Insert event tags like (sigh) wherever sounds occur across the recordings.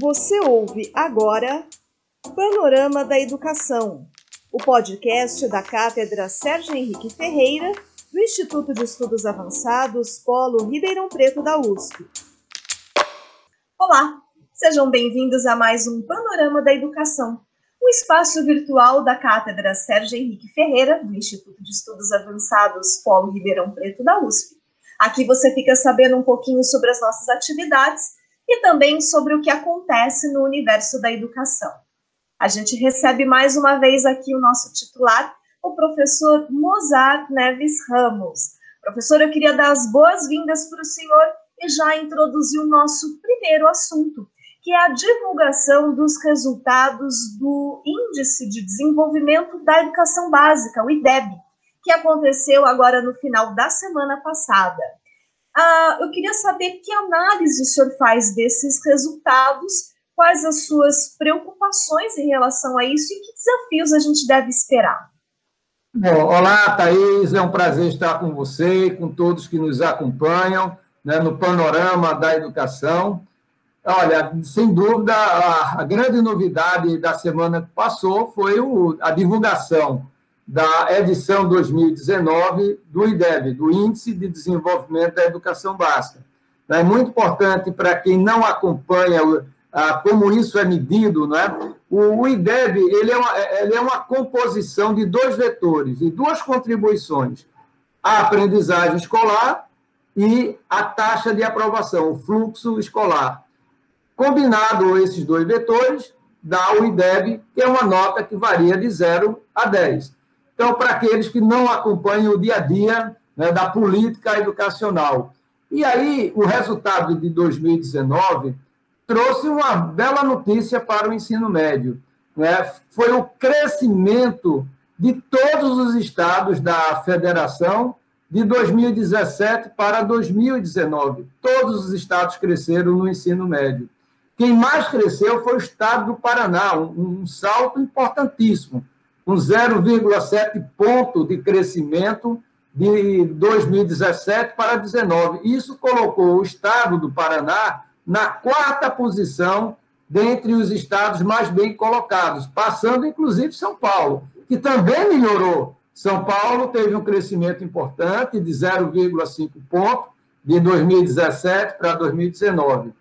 Você ouve agora Panorama da Educação, o podcast da Cátedra Sérgio Henrique Ferreira, do Instituto de Estudos Avançados Polo Ribeirão Preto da USP. Olá, sejam bem-vindos a mais um Panorama da Educação, um espaço virtual da Cátedra Sérgio Henrique Ferreira, do Instituto de Estudos Avançados Polo Ribeirão Preto da USP. Aqui você fica sabendo um pouquinho sobre as nossas atividades e também sobre o que acontece no universo da educação. A gente recebe mais uma vez aqui o nosso titular, o professor Mozart Neves Ramos. Professor, eu queria dar as boas-vindas para o senhor e já introduzir o nosso primeiro assunto, que é a divulgação dos resultados do Índice de Desenvolvimento da Educação Básica, o IDEB, que aconteceu agora no final da semana passada. Ah, eu queria saber que análise o senhor faz desses resultados, quais as suas preocupações em relação a isso e que desafios a gente deve esperar. Bom, olá, Thaís, é um prazer estar com você e com todos que nos acompanham né, no panorama da educação. Olha, sem dúvida, a, grande novidade da semana que passou foi o, a divulgação da edição 2019 do IDEB, do Índice de Desenvolvimento da Educação Básica. É muito importante para quem não acompanha como isso é medido, não é? o IDEB ele é, uma, ele é uma composição de dois vetores e duas contribuições, a aprendizagem escolar e a taxa de aprovação, o fluxo escolar. Combinado esses dois vetores, dá o IDEB, que é uma nota que varia de 0 a 10. Então, para aqueles que não acompanham o dia a dia né, da política educacional. E aí, o resultado de 2019 trouxe uma bela notícia para o ensino médio. Né? Foi o crescimento de todos os estados da federação de 2017 para 2019. Todos os estados cresceram no ensino médio. Quem mais cresceu foi o estado do Paraná, um, um salto importantíssimo com 0,7 ponto de crescimento de 2017 para 2019. Isso colocou o estado do Paraná na quarta posição dentre os estados mais bem colocados, passando inclusive São Paulo, que também melhorou. São Paulo teve um crescimento importante de 0,5 ponto de 2017 para 2019.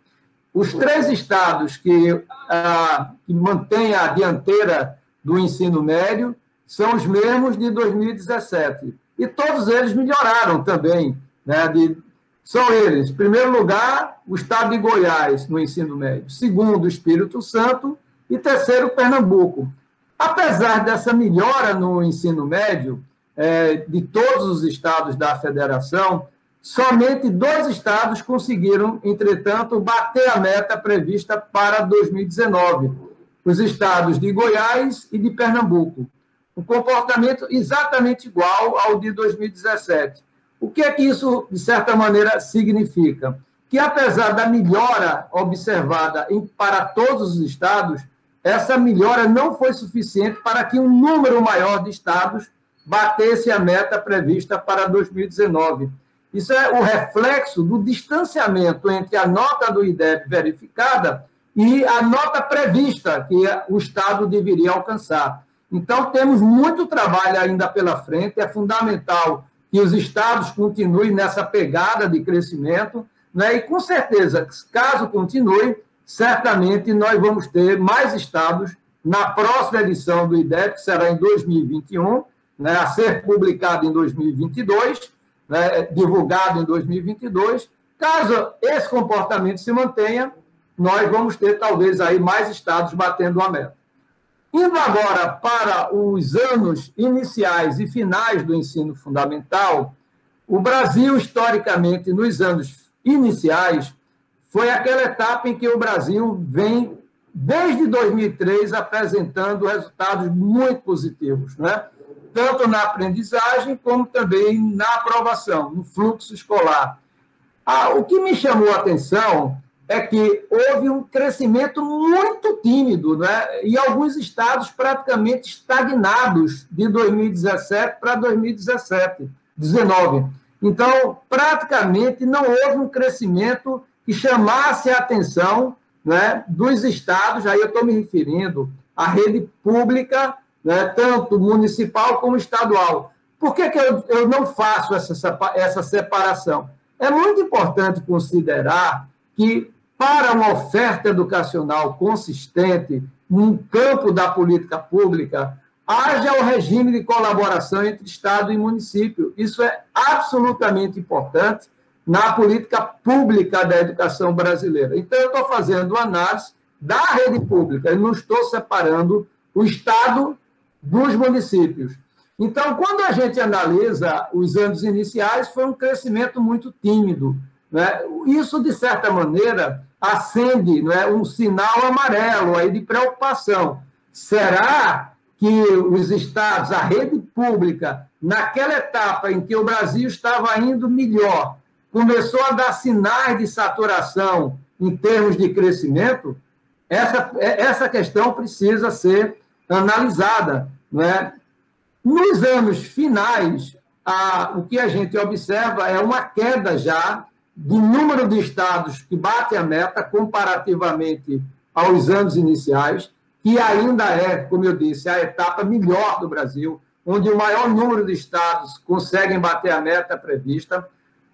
Os três estados que, ah, que mantêm a dianteira do ensino médio são os mesmos de 2017. E todos eles melhoraram também. Né, de, são eles, em primeiro lugar, o estado de Goiás no ensino médio, segundo, o Espírito Santo e terceiro, Pernambuco. Apesar dessa melhora no ensino médio é, de todos os estados da federação, somente dois estados conseguiram, entretanto, bater a meta prevista para 2019, os estados de Goiás e de Pernambuco. Um comportamento exatamente igual ao de 2017. O que é que isso, de certa maneira, significa? Que, apesar da melhora observada em, para todos os estados, essa melhora não foi suficiente para que um número maior de estados batesse a meta prevista para 2019. Isso é o reflexo do distanciamento entre a nota do IDEB verificada e a nota prevista que o Estado deveria alcançar. Então, temos muito trabalho ainda pela frente, é fundamental que os estados continuem nessa pegada de crescimento, né? e com certeza, caso continue, certamente nós vamos ter mais estados na próxima edição do IDEP, que será em 2021, né? a ser publicado em 2022, né? divulgado em 2022. Caso esse comportamento se mantenha, nós vamos ter talvez aí mais estados batendo a meta. Indo agora para os anos iniciais e finais do ensino fundamental, o Brasil, historicamente, nos anos iniciais, foi aquela etapa em que o Brasil vem, desde 2003, apresentando resultados muito positivos, né? tanto na aprendizagem como também na aprovação, no fluxo escolar. Ah, o que me chamou a atenção é que houve um crescimento muito tímido, né? e alguns estados praticamente estagnados de 2017 para 2017, 19. Então, praticamente não houve um crescimento que chamasse a atenção né, dos estados, aí eu estou me referindo à rede pública, né, tanto municipal como estadual. Por que, que eu, eu não faço essa, essa separação? É muito importante considerar que, para uma oferta educacional consistente, num campo da política pública, haja o regime de colaboração entre Estado e município. Isso é absolutamente importante na política pública da educação brasileira. Então, eu estou fazendo análise da rede pública, eu não estou separando o Estado dos municípios. Então, quando a gente analisa os anos iniciais, foi um crescimento muito tímido. Né? Isso, de certa maneira, acende né, um sinal amarelo aí de preocupação. Será que os estados, a rede pública, naquela etapa em que o Brasil estava indo melhor, começou a dar sinais de saturação em termos de crescimento? Essa, essa questão precisa ser analisada. Né? Nos anos finais, a, o que a gente observa é uma queda já do número de estados que batem a meta comparativamente aos anos iniciais, que ainda é, como eu disse, a etapa melhor do Brasil, onde o maior número de estados conseguem bater a meta prevista.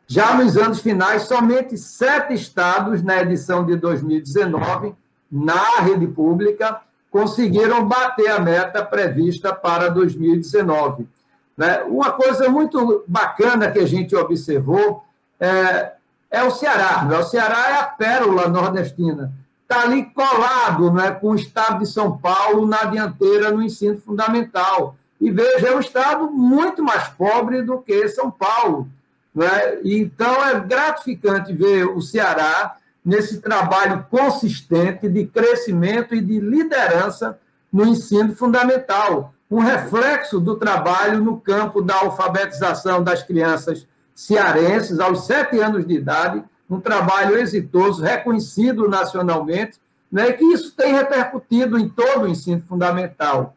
Já nos anos finais, somente sete estados, na edição de 2019, na rede pública, conseguiram bater a meta prevista para 2019. Né? Uma coisa muito bacana que a gente observou é, é o Ceará. Né? O Ceará é a pérola nordestina. Está ali colado né, com o estado de São Paulo na dianteira no ensino fundamental. E veja, é um estado muito mais pobre do que São Paulo. Né? Então, é gratificante ver o Ceará nesse trabalho consistente de crescimento e de liderança no ensino fundamental, um reflexo do trabalho no campo da alfabetização das crianças cearenses aos sete anos de idade, um trabalho exitoso, reconhecido nacionalmente, né, que isso tem repercutido em todo o ensino fundamental.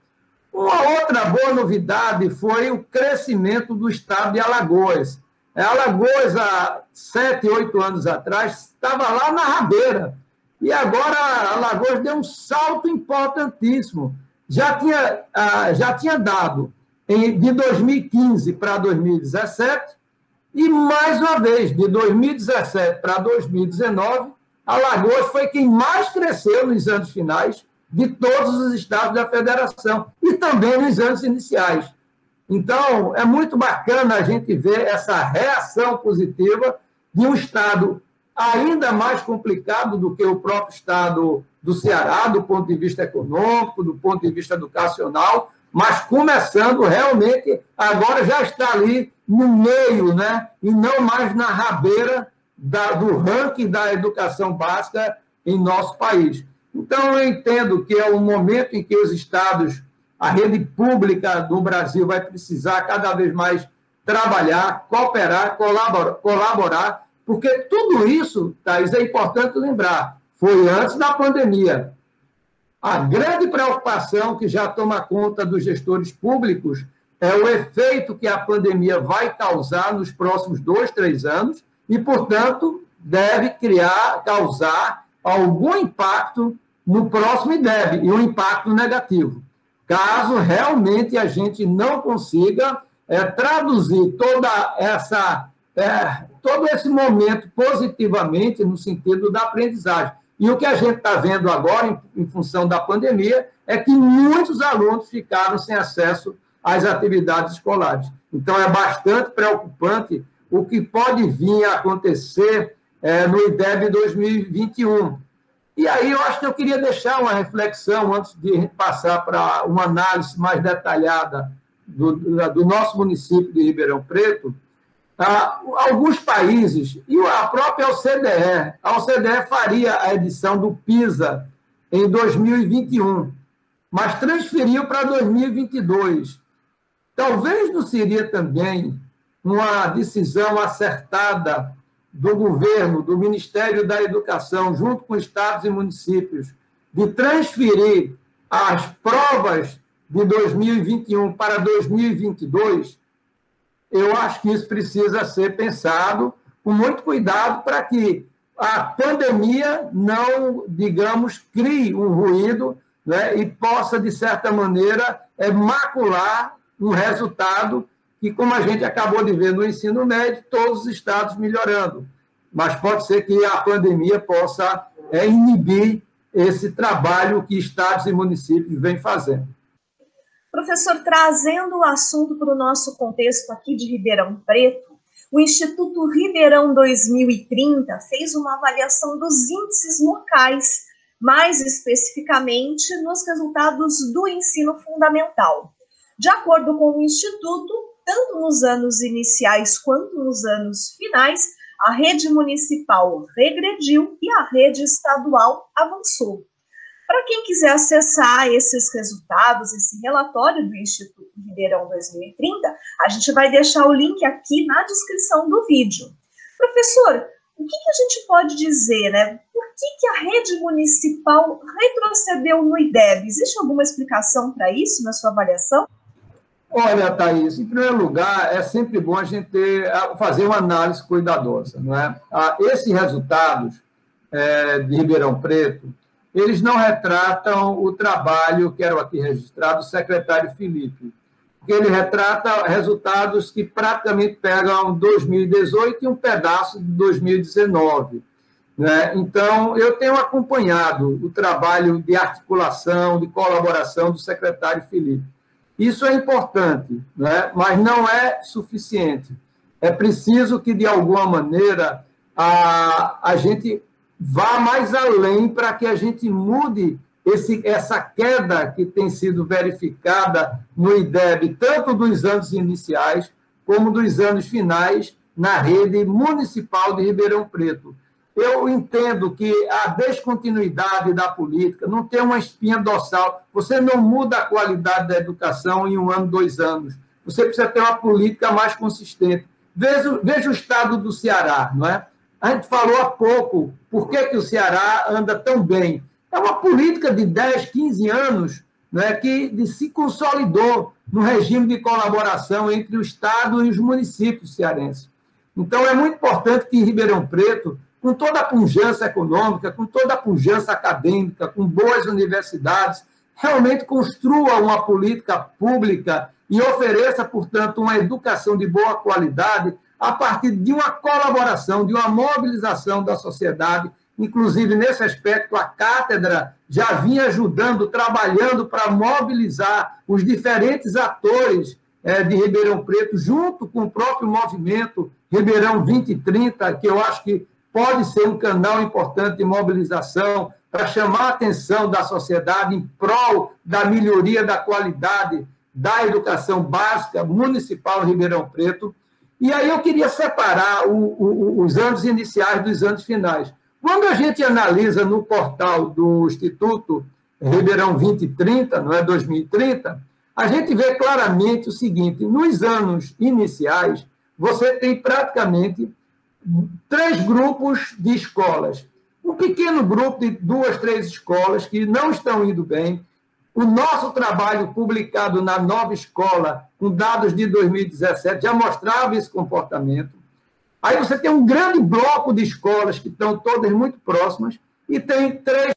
Uma outra boa novidade foi o crescimento do estado de Alagoas. Alagoas, há sete, oito anos atrás, estava lá na rabeira. E agora Alagoas deu um salto importantíssimo. Já tinha, ah, já tinha dado de 2015 para 2017 e, mais uma vez, de 2017 para 2019, Alagoas foi quem mais cresceu nos anos finais de todos os estados da federação e também nos anos iniciais. Então, é muito bacana a gente ver essa reação positiva de um estado ainda mais complicado do que o próprio estado do Ceará, do ponto de vista econômico, do ponto de vista educacional, mas começando realmente, agora já está ali no meio, né? e não mais na rabeira da, do ranking da educação básica em nosso país. Então, eu entendo que é um momento em que os estados, a rede pública do Brasil vai precisar cada vez mais trabalhar, cooperar, colaborar, colaborar porque tudo isso, Thais, é importante lembrar, foi antes da pandemia. A grande preocupação que já toma conta dos gestores públicos é o efeito que a pandemia vai causar nos próximos dois, três anos e, portanto, deve criar, causar algum impacto no próximo IDEB, e um impacto negativo. Caso realmente a gente não consiga é, traduzir toda essa, é, todo esse momento positivamente no sentido da aprendizagem. E o que a gente está vendo agora, em, em, função da pandemia, é que muitos alunos ficaram sem acesso às atividades escolares. Então, é bastante preocupante o que pode vir a acontecer é, no IDEB 2021. E aí, eu acho que eu queria deixar uma reflexão, antes de passar para uma análise mais detalhada do, do nosso município de Ribeirão Preto, ah, alguns países, e a própria OCDE, a OCDE faria a edição do PISA em 2021, mas transferiu para 2022. Talvez não seria também uma decisão acertada do governo, do Ministério da Educação, junto com estados e municípios, de transferir as provas de 2021 para 2022 eu acho que isso precisa ser pensado com muito cuidado para que a pandemia não, digamos, crie um ruído né, e possa, de certa maneira, é, macular um resultado que, como a gente acabou de ver no ensino médio, todos os estados melhorando. Mas pode ser que a pandemia possa é, inibir esse trabalho que estados e municípios vêm fazendo. Professor, trazendo o assunto para o nosso contexto aqui de Ribeirão Preto, o Instituto Ribeirão 2030 fez uma avaliação dos índices locais, mais especificamente nos resultados do ensino fundamental. De acordo com o Instituto, tanto nos anos iniciais quanto nos anos finais, a rede municipal regrediu e a rede estadual avançou. Para quem quiser acessar esses resultados, esse relatório do Instituto Ribeirão 2030, a gente vai deixar o link aqui na descrição do vídeo. Professor, o que, que a gente pode dizer, né? Por que, que a rede municipal retrocedeu no IDEB? Existe alguma explicação para isso na sua avaliação? Olha, Thaís, em primeiro lugar, é sempre bom a gente ter, fazer uma análise cuidadosa. Não é? Esses resultados é, de Ribeirão Preto, eles não retratam o trabalho, quero aqui registrar, do secretário Felipe, porque ele retrata resultados que praticamente pegam 2018 e um pedaço de 2019. Né? Então, eu tenho acompanhado o trabalho de articulação, de colaboração do secretário Felipe. Isso é importante, né? mas não é suficiente. É preciso que, de alguma maneira, a, a gente vá mais além para que a gente mude esse, essa queda que tem sido verificada no IDEB, tanto dos anos iniciais como dos anos finais, na rede municipal de Ribeirão Preto. Eu entendo que a descontinuidade da política não tem uma espinha dorsal. Você não muda a qualidade da educação em um ano, dois anos. Você precisa ter uma política mais consistente. Veja, veja o estado do Ceará, não é? A gente falou há pouco por que, que o Ceará anda tão bem. É uma política de 10, 15 anos né, que se consolidou no regime de colaboração entre o Estado e os municípios cearenses. Então, é muito importante que Ribeirão Preto com toda a pujança econômica, com toda a pujança acadêmica, com boas universidades, realmente construa uma política pública e ofereça, portanto, uma educação de boa qualidade a partir de uma colaboração, de uma mobilização da sociedade. Inclusive, nesse aspecto, a cátedra já vinha ajudando, trabalhando para mobilizar os diferentes atores eh, de Ribeirão Preto, junto com o próprio movimento Ribeirão 2030, que eu acho que pode ser um canal importante de mobilização para chamar a atenção da sociedade em prol da melhoria da qualidade da educação básica municipal em Ribeirão Preto. E aí eu queria separar o, o, os anos iniciais dos anos finais. Quando a gente analisa no portal do Instituto Ribeirão 2030, não é 2030, a gente vê claramente o seguinte: nos anos iniciais, você tem praticamente três grupos de escolas. Um pequeno grupo de duas, três escolas que não estão indo bem. O nosso trabalho publicado na nova escola, com dados de 2017, já mostrava esse comportamento. Aí você tem um grande bloco de escolas que estão todas muito próximas, e tem três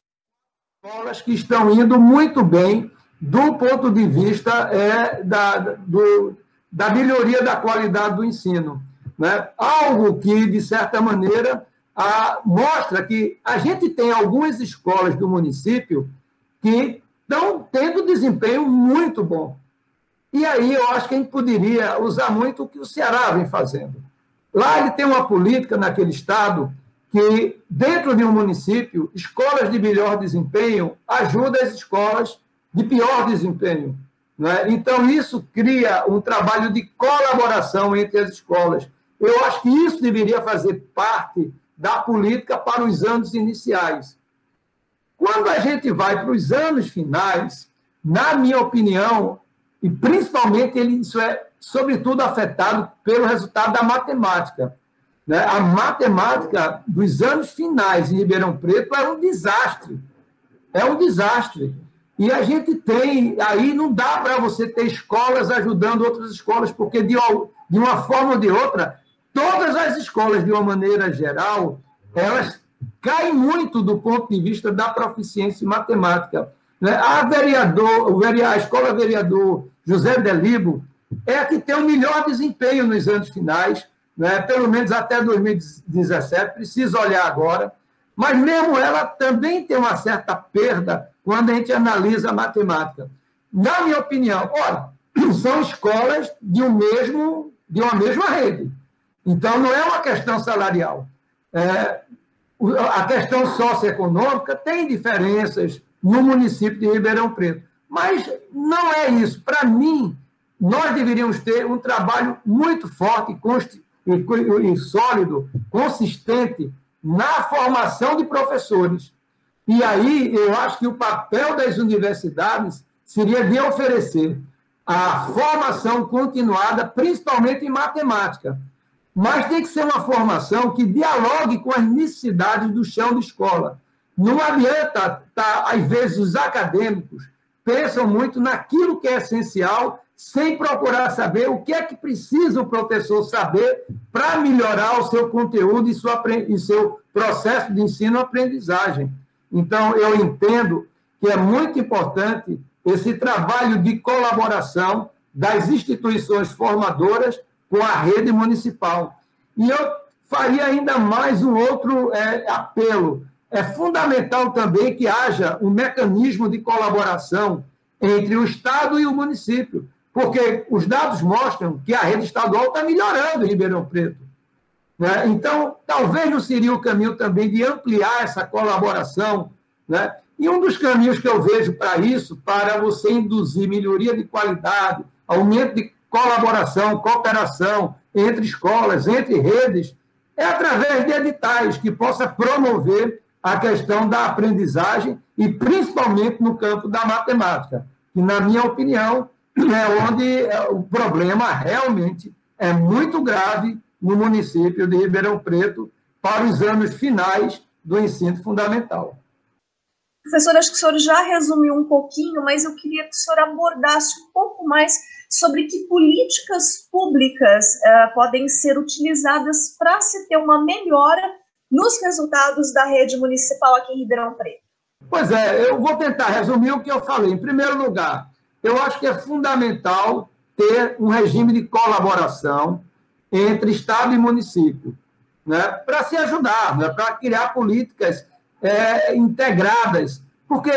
escolas que estão indo muito bem do ponto de vista é, da, do, da melhoria da qualidade do ensino. Né? Algo que, de certa maneira, a, mostra que a gente tem algumas escolas do município que estão tendo desempenho muito bom. E aí eu acho que a gente poderia usar muito o que o Ceará vem fazendo. Lá ele tem uma política naquele estado que, dentro de um município, escolas de melhor desempenho ajudam as escolas de pior desempenho. Né? Então, isso cria um trabalho de colaboração entre as escolas. Eu acho que isso deveria fazer parte da política para os anos iniciais. Quando a gente vai para os anos finais, na minha opinião, e principalmente ele, isso é sobretudo afetado pelo resultado da matemática. Né? A matemática dos anos finais em Ribeirão Preto é um desastre. É um desastre. E a gente tem, aí não dá para você ter escolas ajudando outras escolas, porque de, de uma forma ou de outra, todas as escolas, de uma maneira geral, elas caem muito do ponto de vista da proficiência em matemática. Né? A, vereador, a escola vereador José Delibo é a que tem o melhor desempenho nos anos finais, né? pelo menos até 2017, precisa olhar agora, mas mesmo ela também tem uma certa perda quando a gente analisa a matemática. Na minha opinião, ora, (clears throat) são escolas de, um mesmo, de uma mesma rede. Então, não é uma questão salarial. É, a questão socioeconômica tem diferenças no município de Ribeirão Preto. Mas não é isso. Para mim, nós deveríamos ter um trabalho muito forte e sólido, consistente, na formação de professores. E aí eu acho que o papel das universidades seria de oferecer a formação continuada, principalmente em matemática. Mas tem que ser uma formação que dialogue com as necessidades do chão de escola. Não adianta, tá, às vezes, os acadêmicos pensam muito naquilo que é essencial, sem procurar saber o que é que precisa o professor saber para melhorar o seu conteúdo e, sua, e seu processo de ensino-aprendizagem. Então, eu entendo que é muito importante esse trabalho de colaboração das instituições formadoras com a rede municipal. E eu faria ainda mais um outro é, apelo. É fundamental também que haja um mecanismo de colaboração entre o Estado e o município, porque os dados mostram que a rede estadual está melhorando em Ribeirão Preto. Né? Então, talvez não seria o caminho também de ampliar essa colaboração. Né? E um dos caminhos que eu vejo para isso, para você induzir melhoria de qualidade, aumento de colaboração, cooperação entre escolas, entre redes, é através de editais que possa promover a questão da aprendizagem e principalmente no campo da matemática, que, na minha opinião, é onde é, o problema realmente é muito grave no município de Ribeirão Preto para os anos finais do ensino fundamental. Professor, acho que o senhor já resumiu um pouquinho, mas eu queria que o senhor abordasse um pouco mais sobre que políticas públicas uh, podem ser utilizadas para se ter uma melhora nos resultados da rede municipal aqui em Ribeirão Preto. Pois é, eu vou tentar resumir o que eu falei. Em primeiro lugar, eu acho que é fundamental ter um regime de colaboração entre Estado e município, né, para se ajudar, né, para criar políticas é, integradas, porque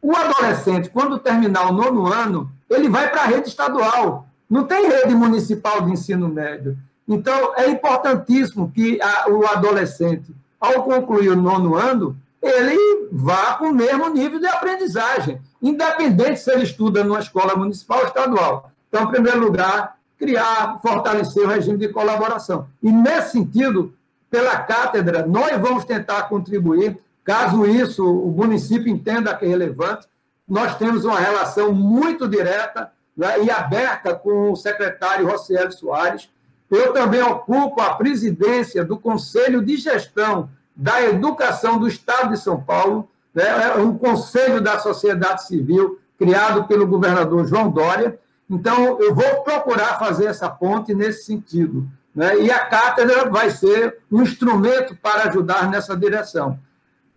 o adolescente, quando terminar o nono ano, ele vai para a rede estadual, não tem rede municipal de ensino médio. Então, é importantíssimo que a, o adolescente, ao concluir o nono ano, ele vá com o mesmo nível de aprendizagem, independente se ele estuda numa escola municipal ou estadual. Então, em primeiro lugar, criar, fortalecer o regime de colaboração. E, nesse sentido, pela cátedra, nós vamos tentar contribuir, caso isso o município entenda que é relevante. Nós temos uma relação muito direta né, e aberta com o secretário Rocieli Soares. Eu também ocupo a presidência do Conselho de Gestão da Educação do Estado de São Paulo, né, é um conselho da sociedade civil criado pelo governador João Dória, então, eu vou procurar fazer essa ponte nesse sentido. Né? E a cátedra vai ser um instrumento para ajudar nessa direção.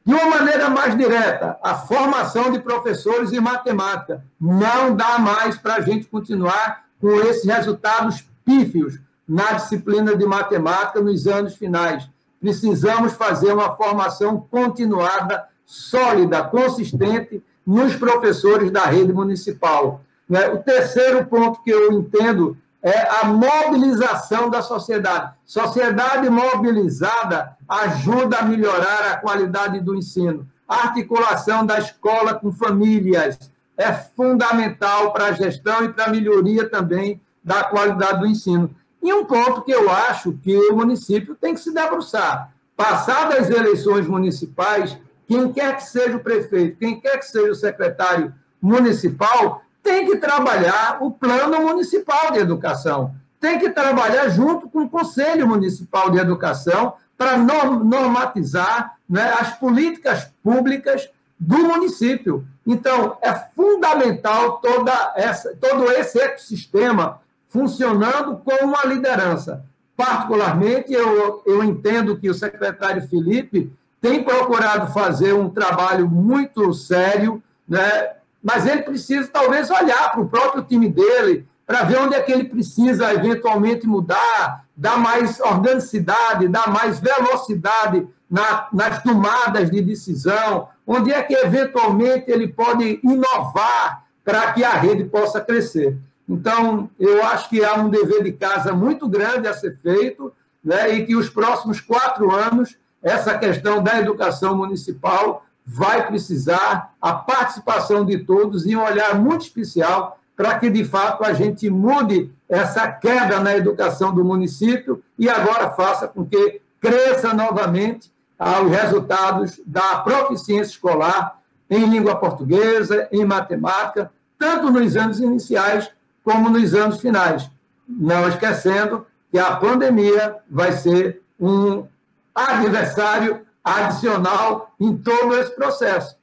De uma maneira mais direta, a formação de professores em matemática. Não dá mais para a gente continuar com esses resultados pífios na disciplina de matemática nos anos finais. Precisamos fazer uma formação continuada, sólida, consistente nos professores da rede municipal. Né? O terceiro ponto que eu entendo é a mobilização da sociedade. Sociedade mobilizada ajuda a melhorar a qualidade do ensino. A articulação da escola com famílias é fundamental para a gestão e para a melhoria também da qualidade do ensino. E um ponto que eu acho que o município tem que se debruçar. Passadas as eleições municipais, quem quer que seja o prefeito, quem quer que seja o secretário municipal, tem que trabalhar o plano municipal de educação, tem que trabalhar junto com o Conselho Municipal de Educação para normatizar né, as políticas públicas do município. Então, é fundamental toda essa, todo esse ecossistema funcionando com uma liderança. Particularmente, eu, eu entendo que o secretário Felipe tem procurado fazer um trabalho muito sério, né? Mas ele precisa talvez olhar para o próprio time dele, para ver onde é que ele precisa eventualmente mudar, dar mais organicidade, dar mais velocidade na, nas tomadas de decisão, onde é que eventualmente ele pode inovar para que a rede possa crescer. Então, eu acho que há um dever de casa muito grande a ser feito, né, e que os próximos quatro anos, essa questão da educação municipal vai precisar a participação de todos e um olhar muito especial para que, de fato, a gente mude essa queda na educação do município e agora faça com que cresça novamente os resultados da proficiência escolar em língua portuguesa, em matemática, tanto nos anos iniciais como nos anos finais. Não esquecendo que a pandemia vai ser um adversário adicional em todo esse processo.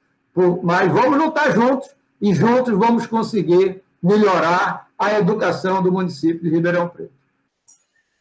Mas vamos lutar juntos e juntos vamos conseguir melhorar a educação do município de Ribeirão Preto.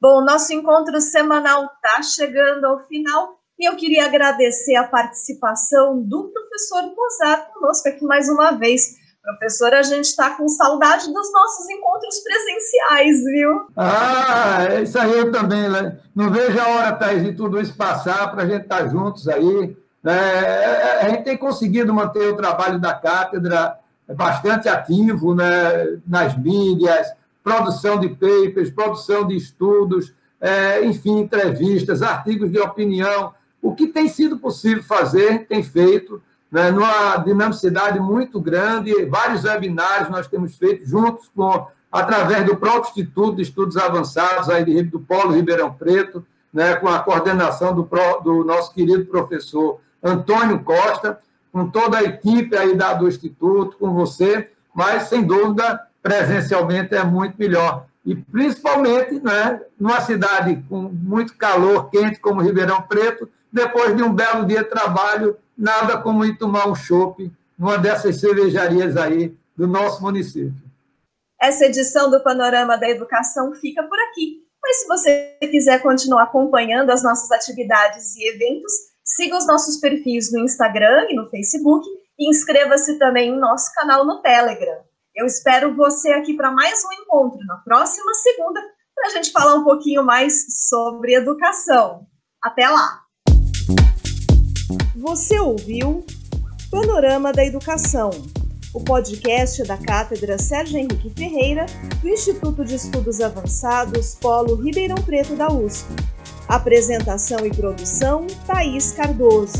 Bom, nosso encontro semanal está chegando ao final e eu queria agradecer a participação do professor Posar conosco aqui mais uma vez. Professor, a gente está com saudade dos nossos encontros presenciais, viu? Ah, é isso aí eu também. Né? Não vejo a hora, Thais, de tudo isso passar para a gente estar tá juntos aí. É, a gente tem conseguido manter o trabalho da cátedra bastante ativo né, nas mídias, produção de papers, produção de estudos, é, enfim, entrevistas, artigos de opinião. O que tem sido possível fazer, tem feito, né, numa dinamicidade muito grande. Vários webinários nós temos feito juntos com através do próprio Instituto de Estudos Avançados aí de, do Polo Ribeirão Preto, né, com a coordenação do, do nosso querido professor Antônio Costa, com toda a equipe aí da, do Instituto, com você, mas, sem dúvida, presencialmente é muito melhor. E, principalmente, né, numa cidade com muito calor, quente, como Ribeirão Preto, depois de um belo dia de trabalho, nada como ir tomar um chopp numa dessas cervejarias aí do nosso município. Essa edição do Panorama da Educação fica por aqui. Mas se você quiser continuar acompanhando as nossas atividades e eventos, siga os nossos perfis no Instagram e no Facebook e inscreva-se também em nosso canal no Telegram. Eu espero você aqui para mais um encontro na próxima segunda, para a gente falar um pouquinho mais sobre educação. Até lá! Você ouviu Panorama da Educação, o podcast da Cátedra Sérgio Henrique Ferreira, do Instituto de Estudos Avançados Polo Ribeirão Preto da USP. Apresentação e produção: Thaís Cardoso.